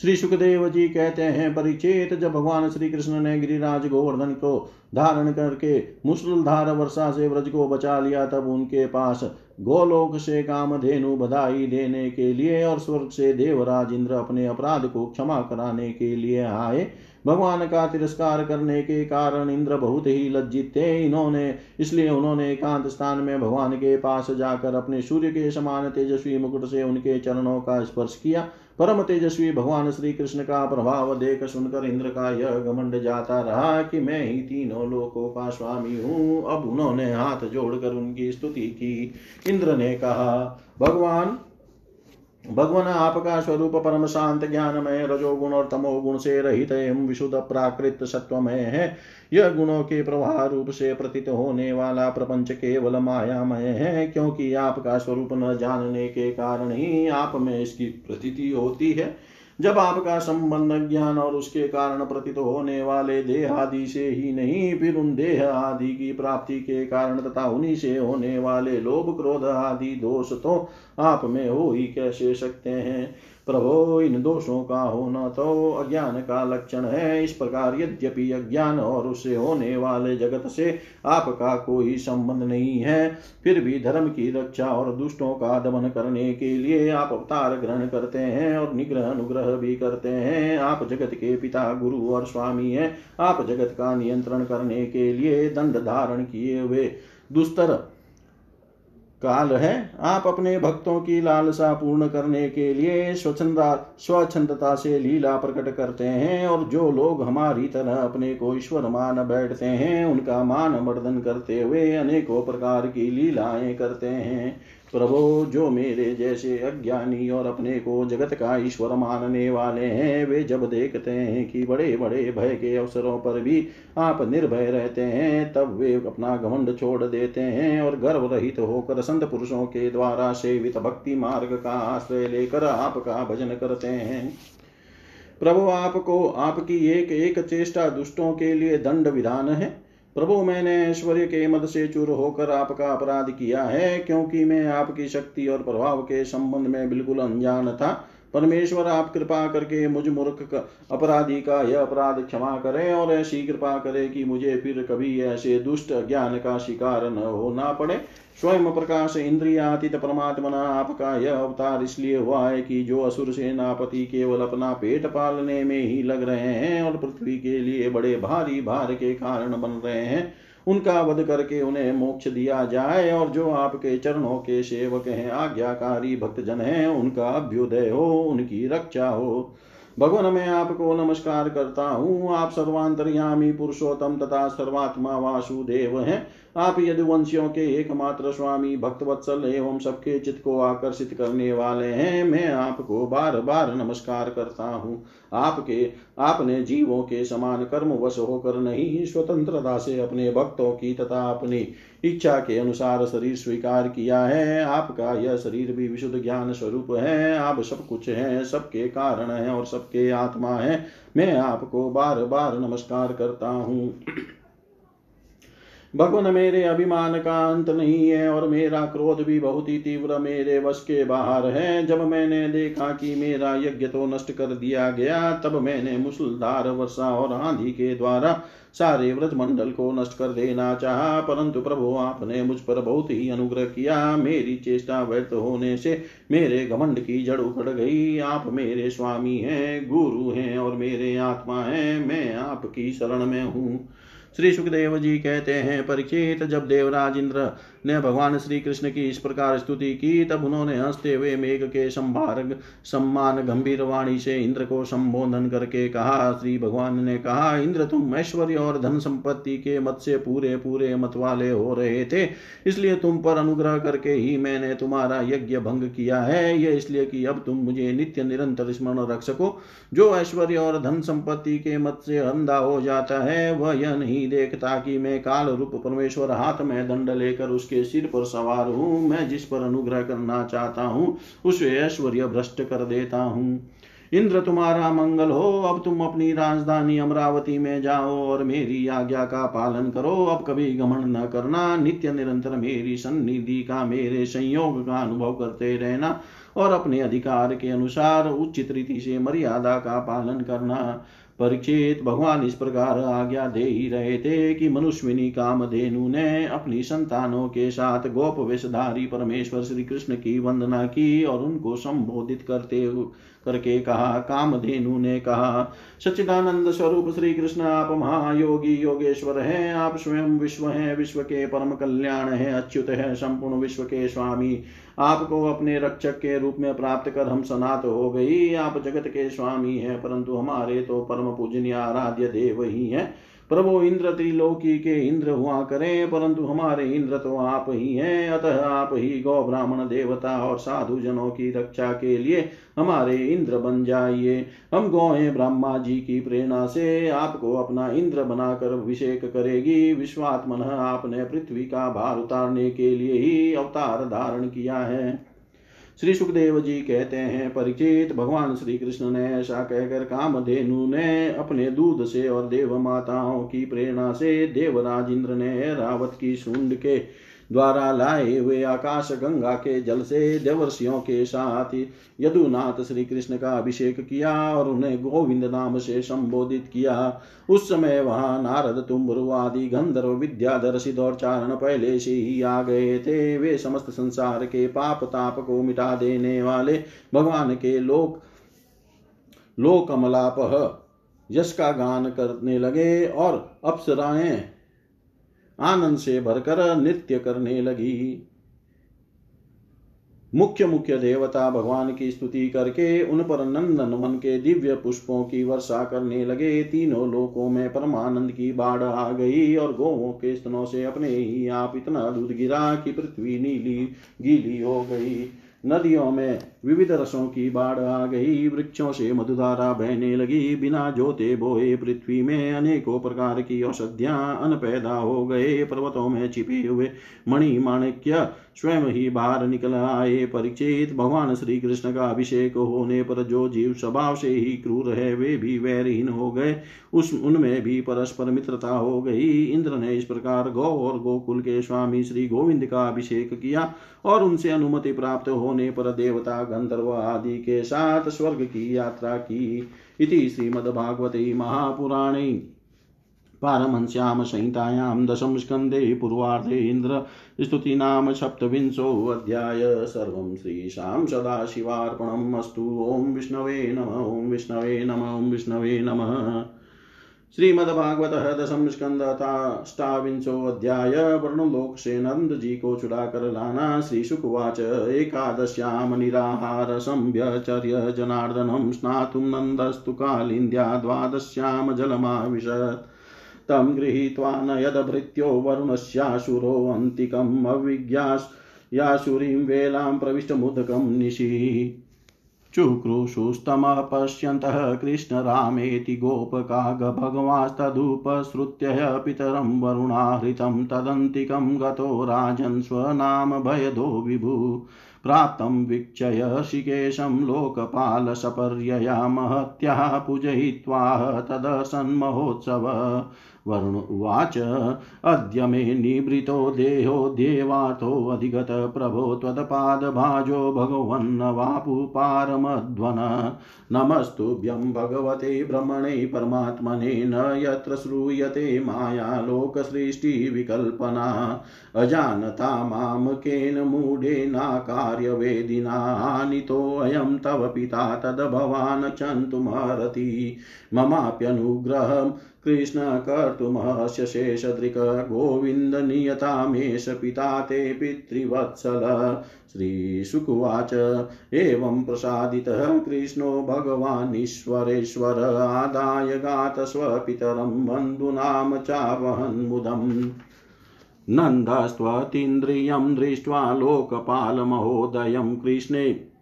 श्री सुखदेव जी कहते हैं, परिचेत जब भगवान श्री कृष्ण ने गिरिराज गोवर्धन को धारण करके मुसलधार वर्षा से व्रज को बचा लिया, तब उनके पास गोलोक से कामधेनु बधाई देने के लिए और स्वर्ग से देवराज इंद्र अपने अपराध को क्षमा कराने के लिए आए। भगवान का तिरस्कार करने के कारण इंद्र बहुत ही लज्जित थे। इन्होंने, इसलिए उन्होंने एकांत स्थान में भगवान के पास जाकर अपने सूर्य के समान तेजस्वी मुकुट से उनके चरणों का स्पर्श किया। परम तेजस्वी भगवान श्री कृष्ण का प्रभाव देख सुनकर इंद्र का यह घमंड जाता रहा कि मैं ही तीनों लोकों का स्वामी हूँ। अब उन्होंने हाथ जोड़कर उनकी स्तुति की। इंद्र ने कहा, भगवान भगवान आपका स्वरूप परम शांत ज्ञानमय रजोगुण और तमोगुण से रहित एवं विशुद्ध प्राकृत सत्वमय है। यह गुणों के प्रवाह रूप से प्रतीत होने वाला प्रपंच केवल मायामय है, क्योंकि आपका स्वरूप न जानने के कारण ही आप में इसकी प्रतीति होती है। जब आपका संबंध ज्ञान और उसके कारण प्रतीत होने वाले देह आदि से ही नहीं, फिर उन देह आदि की प्राप्ति के कारण तथा उन्हीं से होने वाले लोभ क्रोध आदि दोष तो आप में हो ही, कैसे सकते हैं? प्रभो, इन दोषों का होना तो अज्ञान का लक्षण है। इस प्रकार यद्यपि अज्ञान और उससे होने वाले जगत से आपका कोई संबंध नहीं है, फिर भी धर्म की रक्षा और दुष्टों का दमन करने के लिए आप अवतार ग्रहण करते हैं और निग्रह अनुग्रह भी करते हैं। आप जगत के पिता, गुरु और स्वामी हैं। आप जगत का नियंत्रण करने के लिए दंड धारण किए हुए दुस्तर काल है, आप अपने भक्तों की लालसा पूर्ण करने के लिए स्वच्छंदा स्वच्छंदता से लीला प्रकट करते हैं और जो लोग हमारी तरह अपने को ईश्वर मान बैठते हैं, उनका मान मर्दन करते हुए अनेकों प्रकार की लीलाएँ करते हैं। प्रभो, जो मेरे जैसे अज्ञानी और अपने को जगत का ईश्वर मानने वाले हैं, वे जब देखते हैं कि बड़े बड़े भय के अवसरों पर भी आप निर्भय रहते हैं, तब वे अपना घमंड छोड़ देते हैं और गर्व रहित होकर संत पुरुषों के द्वारा सेवित भक्ति मार्ग का आश्रय लेकर आपका भजन करते हैं। प्रभु, आपको, आपकी एक एक चेष्टा दुष्टों के लिए दंड विधान है। प्रभु, मैंने ऐश्वर्य के मद से चूर होकर आपका अपराध किया है, क्योंकि मैं आपकी शक्ति और प्रभाव के संबंध में बिल्कुल अनजान था। परमेश्वर, आप कृपा करके मुझ मूर्ख अपराधी का यह अपराध क्षमा करें और ऐसी कृपा करें कि मुझे फिर कभी ऐसे दुष्ट ज्ञान का शिकार न होना पड़े। स्वयं प्रकाश इंद्रियातीत परमात्मा आपका यह अवतार इसलिए हुआ है कि जो असुर सेनापति केवल अपना पेट पालने में ही लग रहे हैं और पृथ्वी के लिए बड़े भारी भार के कारण बन रहे हैं। उनका वध करके उन्हें मोक्ष दिया जाए। और जो आपके चरणों के सेवक हैं, आज्ञाकारी भक्तजन हैं, उनका अभ्युदय हो, उनकी रक्षा हो। भगवान, मैं आपको नमस्कार करता हूँ। आप सर्वांतर्यामी पुरुषोत्तम तथा सर्वात्मा वासुदेव हैं। आप यदुवंशियों के एकमात्र स्वामी भक्त वत्सल एवं सबके चित्त को आकर्षित करने वाले हैं। मैं आपको बार बार नमस्कार करता हूँ। आपके, आपने जीवों के समान कर्म वश होकर नहीं, स्वतंत्रता से अपने भक्तों की तथा अपनी इच्छा के अनुसार शरीर स्वीकार किया है, आपका यह शरीर भी विशुद्ध ज्ञान स्वरूप है, आप सब कुछ है, सबके कारण है और सबके आत्मा है। मैं आपको बार बार नमस्कार करता हूँ। भगवान, मेरे अभिमान का अंत नहीं है और मेरा क्रोध भी बहुत ही तीव्र मेरे वश के बाहर है। जब मैंने देखा कि मेरा यज्ञ तो नष्ट कर दिया गया, तब मैंने मुसलधार वर्षा और आंधी के द्वारा सारे व्रज मंडल को नष्ट कर देना चाहा, परंतु प्रभु, आपने मुझ पर बहुत ही अनुग्रह किया। मेरी चेष्टा व्यर्थ होने से मेरे घमंड की जड़ उखड़ गई। आप मेरे स्वामी हैं, गुरु हैं और मेरे आत्मा हैं। मैं आपकी शरण में हूँ। श्री सुखदेव जी कहते हैं परीक्षित जब देवराज इंद्र ने भगवान श्री कृष्ण की इस प्रकार स्तुति की, तब उन्होंने हँसते हुए मेघ के संभार सम्मान गंभीर वाणी से इंद्र को संबोधन करके कहा, श्री भगवान ने कहा, इंद्र तुम ऐश्वर्य और धन संपत्ति के मत से पूरे पूरे मत वाले हो रहे थे। इसलिए तुम पर अनुग्रह करके ही मैंने तुम्हारा यज्ञ भंग किया है। यह इसलिए कि अब तुम मुझे नित्य निरंतर स्मरण रख सको। जो ऐश्वर्य और धन संपत्ति के मत से अंधा हो जाता है, वह यह नहीं देखता कि मैं काल रूप परमेश्वर हाथ में दंड लेकर उसके उसके सिर पर सवार हूँ। मैं जिस पर अनुग्रह करना चाहता हूँ, उसे ऐश्वर्य भ्रष्ट कर देता हूँ। इंद्र, तुम्हारा मंगल हो। अब तुम अपनी राजधानी अमरावती में जाओ और मेरी आज्ञा का पालन करो। अब कभी गमन न करना। नित्य निरंतर मेरी सन्निधि का, मेरे संयोग का अनुभव करते रहना और अपने अधिकार के अनुसार उचित रीति से मर्यादा का पालन करना। परीक्षित भगवान इस प्रकार आज्ञा दे ही रहे थे कि मनुष्विनी कामधेनु ने अपनी संतानों के साथ गोप वेशधारी परमेश्वर श्री कृष्ण की वंदना की और उनको संबोधित करते करके कहा, कामधेनु ने कहा, सच्चिदानंद स्वरूप श्री कृष्ण आप महायोगी योगेश्वर हैं, आप स्वयं विश्व हैं, विश्व के परम कल्याण हैं, अच्युत हैं, संपूर्ण विश्व के स्वामी। आपको अपने रक्षक के रूप में प्राप्त कर हम सनात हो गई, आप जगत के स्वामी हैं, परंतु हमारे तो परम पूजनीय आराध्य देव ही हैं। प्रभु इंद्र त्रिलोकी के इंद्र हुआ करें, परंतु हमारे इंद्र तो आप ही हैं। अतः आप ही गौ ब्राह्मण देवता और साधु जनों की रक्षा के लिए हमारे इंद्र बन जाइए। हम गौएँ ब्रह्मा जी की प्रेरणा से। आपको अपना इंद्र बनाकर अभिषेक करेगी। विश्वात्मन आपने पृथ्वी का भार उतारने के लिए ही अवतार धारण किया है। श्री सुखदेव जी कहते हैं, परिचित भगवान श्री कृष्ण ने ऐसा कहकर कामधेनु ने अपने दूध से और देव माताओं की प्रेरणा से देवराज इंद्र ने रावत की सुंड के द्वारा लाए हुए आकाश गंगा के जल से देवर्षियों के साथ यदुनाथ श्री कृष्ण का अभिषेक किया और उन्हें गोविंद नाम से संबोधित किया। उस समय वहाँ नारद तुम्बरु आदि, गंधर्व विद्याधर सिद्ध और चारण पहले से ही आ गए थे। वे समस्त संसार के पाप, ताप को मिटा देने वाले भगवान के लोक लोकमलाप यश का गान करने लगे और अप्सराएँ आनंद से भरकर नृत्य करने लगी। मुख्य मुख्य देवता भगवान की स्तुति करके उन पर नंदन मन के दिव्य पुष्पों की वर्षा करने लगे। तीनों लोकों में परमानंद की बाढ़ आ गई और गोवों के स्तनों से अपने ही आप इतना दूध गिरा कि पृथ्वी नीली गीली हो गई। नदियों में विविध रसों की बाढ़ आ गई। वृक्षों से मधुधारा बहने लगी। बिना जोते बोए पृथ्वी में अनेकों प्रकार की औषधियाँ अन पैदा हो गए। पर्वतों में छिपे हुए मणि माणिक्य स्वयं ही बाहर निकल आए। परिचित भगवान श्री कृष्ण का अभिषेक होने पर जो जीव स्वभाव से ही क्रूर है, वे भी वैरहीन हो गए। उस, उनमें भी परस्पर मित्रता हो गई। इंद्र ने इस प्रकार गौ और गोकुल के स्वामी श्री गोविंद का अभिषेक किया और उनसे अनुमति प्राप्त होने पर देवता गंधर्व आदि के साथ स्वर्ग की यात्रा की इति श्रीमद्भागवते महापुराणे पारमहंस्यां संहितायां दशम स्कन्धे पूर्वार्धे इन्द्र स्तुतीनां सप्तविंशोऽध्याय सर्वं श्रीशां सदाशिवार्पणम् अस्तु। ॐ विष्णवे नम, ॐ विष्णवे नम, ॐ विष्णवे नमः। श्रीमद्भागवत दशम स्कंदताष्टाविंशोऽध्याय वर्णलोक से नंद जी को चुरा कर लाना श्री एकादश्याम निराहार संभ्यचर्य जनार्दनम स्नातुं नन्दस्तु कालिन्द्या द्वादश्याम जलमाविशत् तं गृहीत्वा न यदभृत्यो वरुणस्याशुरोऽन्तिकम् अविज्ञायाशुरीं वेलां प्रविष्टमुदकं निशि। चुक्रुषुस्तमः पश्यन्तः कृष्णरामेति गोपकागभगवास्तदुपसृत्य पितरं वरुणाहृतं तदन्तिकं गतो राजन् स्वनाम भयदो विभु। प्राप्तं वीक्षय शिकेशं लोकपालसपर्यया महत्याः पूजयित्वा तदसन्महोत्सव। वरुण उवाच, अद्य मे निवृतो देहो देवार्थोऽधिगत प्रभो त्वत्पादभाजो भगवन्नवापुपारमध्वन नमस्तुभ्यं भगवते ब्रह्मणे परमात्मने, न यत्र श्रूयते मायालोकसृष्टिविकल्पना अजानता माँ केन मूढेनाकार्यवेदिनानितोऽयं तव पिता तद्भवान् चन्तुमर्हति ममाप्यनुग्रहं कृष्ण कर्तुमस्य शेषदृक् गोविन्दनियतामेष पिता ते पितृवत्सल। श्रीशुकुवाच एवं प्रसादितः कृष्णो भगवानीश्वरेश्वर। आदाय गात स्वपितरं बन्धूनां चावहन्मुदम्। नन्दस्त्वतीन्द्रियं दृष्ट्वा लोकपालमहोदयं कृष्णे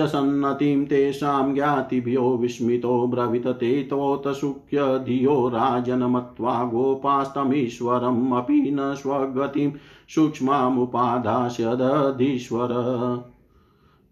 च सन्नतिं तेषां ज्ञातिभ्यो विस्मितो ब्रवीत ते तोतसुख्य धियो राजनमत्वा गोपास्तमीश्वरम् अपि न स्वगतिं सूक्ष्मामुपाधास्यदधीश्वर।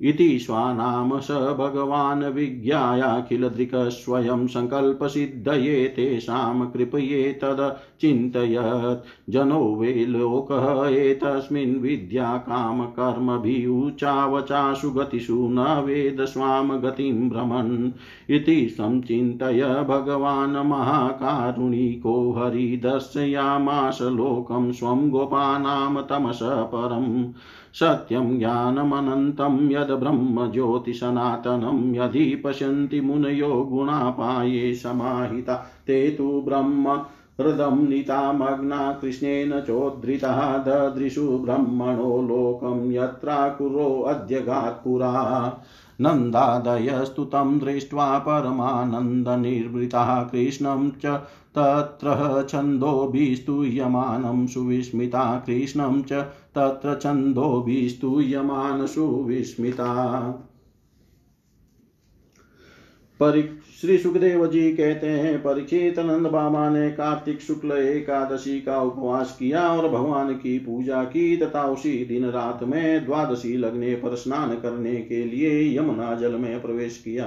इति स्वानाम स भगवान् विज्ञायाखिलदृक्स्वयं सङ्कल्पसिद्धये तेषां कृपये तदचिन्तयत् जनो वै लोकः एतस्मिन् विद्याकामकर्मभिरुचावचासु गतिषु न वेद स्वां गतिं भ्रमन्। इति संचिन्तय भगवान् महाकारुणिको हरिदर्शयामास लोकं स्वं गोपानां तमसः परम्। सत्यं ज्ञानमनन्तं यद् ब्रह्मज्योतिसनातनं यदि पश्यन्ति मुनयो गुणापाये समाहिता। ते तु ब्रह्म हृदं नितामग्ना कृष्णेन चोद्धृतः ददृशु ब्रह्मणो लोकं यत्राकुरोऽद्य पुरा। नन्दादयस्तु तं दृष्ट्वा परमानन्दनिर्वृतः कृष्णं च तत्र छन्दोभिस्तूयमानं सुविस्मिता। कृष्णं च तत्र छन्दोभिस्तूयमान सुविस्मिता श्री सुखदेव जी कहते हैं परीक्षित नंद बाबा ने कार्तिक शुक्ल एकादशी का उपवास किया और भगवान की पूजा की तथा उसी दिन रात में द्वादशी लगने पर स्नान करने के लिए यमुना जल में प्रवेश किया।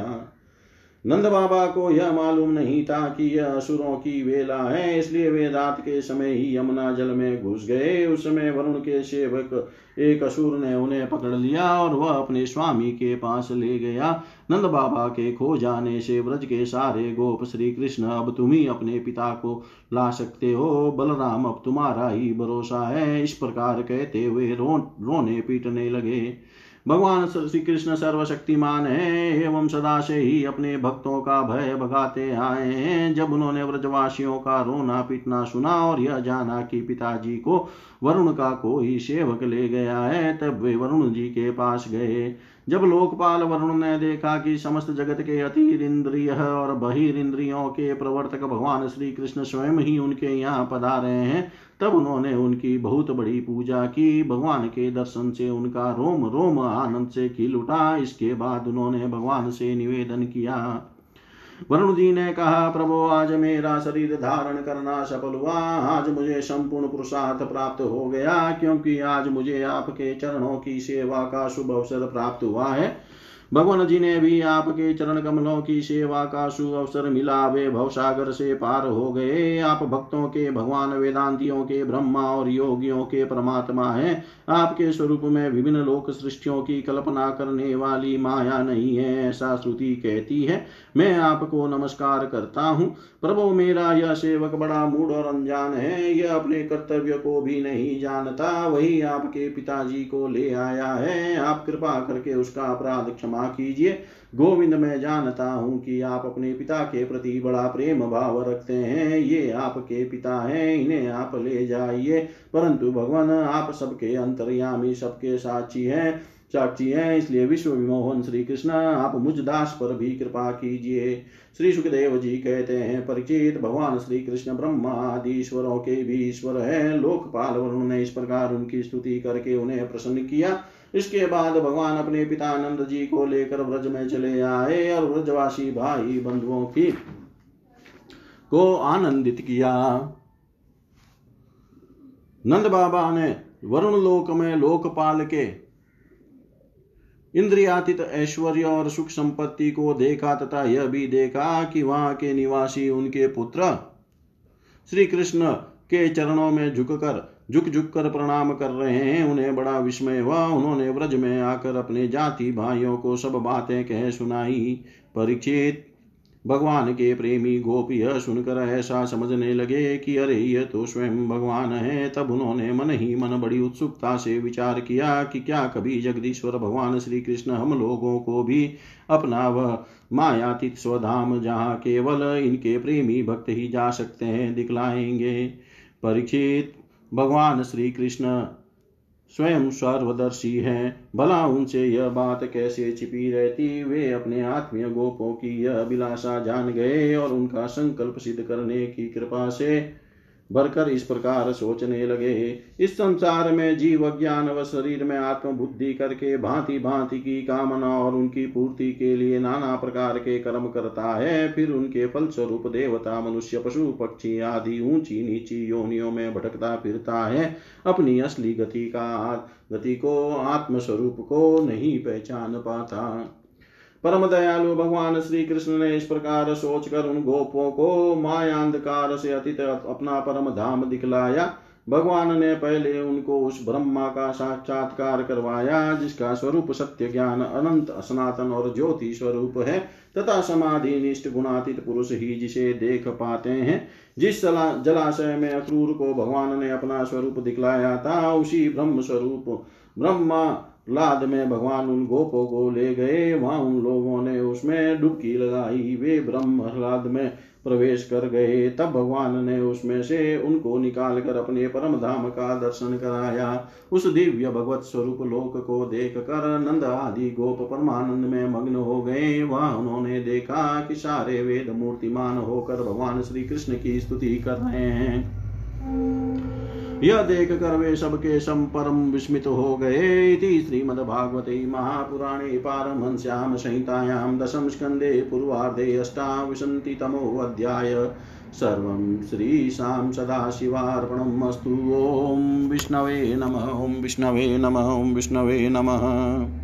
नंद बाबा को यह मालूम नहीं था कि यह असुरों की वेला है, इसलिए वे रात के समय ही यमुना जल में घुस गए। उस समय वरुण के सेवक एक असुर ने उन्हें पकड़ लिया और वह अपने स्वामी के पास ले गया। नंद बाबा के खो जाने से व्रज के सारे गोप श्री कृष्ण अब तुम ही अपने पिता को ला सकते हो। बलराम, अब तुम्हारा ही भरोसा है। इस प्रकार कहते हुए रो, रोने पीटने लगे। भगवान श्री कृष्ण सर्वशक्तिमान है, एवं सदा से ही अपने भक्तों का भय भगाते आए हैं। जब उन्होंने व्रजवासियों का रोना पीटना सुना और यह जाना कि पिताजी को वरुण का कोई सेवक ले गया है, तब वे वरुण जी के पास गए। जब लोकपाल वरुण ने देखा कि समस्त जगत के अतीर इंद्रिय और बहिर इंद्रियों के प्रवर्तक भगवान श्री कृष्ण स्वयं ही उनके यहाँ पधारे हैं तब उन्होंने उनकी बहुत बड़ी पूजा की। भगवान के दर्शन से उनका रोम रोम आनंद से खिल उठा। इसके बाद उन्होंने भगवान से निवेदन किया। वरुण जी ने कहा, प्रभु, आज मेरा शरीर धारण करना सफल हुआ। आज मुझे संपूर्ण पुरुषार्थ प्राप्त हो गया, क्योंकि आज मुझे आपके चरणों की सेवा का शुभ अवसर प्राप्त हुआ है। भगवान जी ने भी आपके चरण कमलों की सेवा का शुभ अवसर मिला। वे भवसागर से पार हो गए। आप भक्तों के, भगवान वेदांतियों के, ब्रह्मा और योगियों के परमात्मा हैं। आपके स्वरूप में विभिन्न लोक सृष्टियों की कल्पना करने वाली माया नहीं है, ऐसा श्रुति कहती है। मैं आपको नमस्कार करता हूँ। प्रभु मेरा यह सेवक बड़ा मूड और अनजान है। यह अपने कर्तव्य को भी नहीं जानता। वही आपके पिताजी को ले आया है। आप कृपा करके उसका अपराध क्षमा कीजिए। गोविंद, मैं जानता हूँ कि आप अपने पिता के प्रति बड़ा प्रेम भाव रखते हैं। ये आपके पिता हैं, इन्हें आप ले जाइए। परंतु भगवान, आप सबके अंतर्यामी, सबके साक्षी हैं, साक्षी है। इसलिए विश्व विमोहन श्री कृष्ण आप मुझ दास पर भी कृपा कीजिए। श्री सुखदेव जी कहते हैं, परिचित भगवान श्री कृष्ण ब्रह्मा आदि ईश्वरों के भी ईश्वर है। लोकपाल वरुण ने इस प्रकार उनकी स्तुति करके उन्हें प्रसन्न किया। इसके बाद भगवान अपने पिता नंद जी को लेकर व्रज में चले आए और व्रजवासी भाई बंधुओं की को आनंदित किया। नंद बाबा ने वरुण लोक में लोकपाल के इंद्रियातीत ऐश्वर्य और सुख संपत्ति को देखा तथा यह भी देखा कि वहाँ के निवासी उनके पुत्र श्री कृष्ण के चरणों में झुककर झुक झुक कर प्रणाम कर रहे हैं, उन्हें बड़ा विस्मय हुआ। उन्होंने व्रज में आकर अपने जाति भाइयों को सब बातें कह सुनाई। परीक्षित भगवान के प्रेमी गोप यह सुनकर ऐसा समझने लगे कि अरे, यह तो स्वयं भगवान है। तब उन्होंने मन ही मन बड़ी उत्सुकता से विचार किया कि क्या कभी जगदीश्वर भगवान श्री कृष्ण हम लोगों को भी अपना वह मायातीत स्वधाम जहाँ केवल इनके प्रेमी भक्त ही जा सकते हैं, दिखलाएँगे। परीक्षित भगवान श्री कृष्ण स्वयं सर्वदर्शी हैं। भला उनसे यह बात कैसे छिपी रहती? वे अपने आत्मीय गोपों की यह अभिलाषा जान गए और उनका संकल्प सिद्ध करने की कृपा से भरकर इस प्रकार सोचने लगे। इस संसार में जीव ज्ञान व शरीर में आत्म बुद्धि करके भांति भांति की कामना और उनकी पूर्ति के लिए नाना प्रकार के कर्म करता है, फिर उनके फल स्वरूप देवता, मनुष्य, पशु, पक्षी आदि ऊँची नीची योनियों में भटकता फिरता है। अपनी असली गति का, गति को, आत्मस्वरूप को नहीं पहचान पाता। परम दयालु भगवान श्री कृष्ण ने इस प्रकार सोचकर उन गोपों को मायांधकार से अतीत अपना परम धाम दिखलाया। भगवान ने पहले उनको उस ब्रह्मा का साक्षात्कार करवाया, जिसका स्वरूप सत्य ज्ञान अनंत सनातन और ज्योति स्वरूप है, तथा समाधि निष्ठ गुणातीत पुरुष ही जिसे देख पाते हैं। जिस जलाशय में अक्रूर को भगवान ने अपना स्वरूप दिखलाया था, उसी ब्रह्म स्वरूप, ब्रह्मा लाद में भगवान उन गोपों को ले गए। वहाँ उन लोगों ने उसमें डुबकी लगाई। वे ब्रह्म ह्लाद में प्रवेश कर गए। तब भगवान ने उसमें से उनको निकाल कर अपने परम धाम का दर्शन कराया। उस दिव्य भगवत स्वरूप लोक को देख कर नंद आदि गोप परमानंद में मग्न हो गए। वहाँ उन्होंने देखा कि सारे वेद मूर्तिमान होकर भगवान श्री कृष्ण की स्तुति कर रहे हैं। यह देख कर वे सबके संपरम विस्मित हो गए श्रीमद्भागवते महापुराणे पारमश्याम संहितायां दशम स्कन्धे पूर्वार्धे तमो सर्वं श्रीशां श्रीशा सदाशिवाणमस्तु ओं विष्णवे नम ओं विष्णवे नम ओं विष्णवे नमः।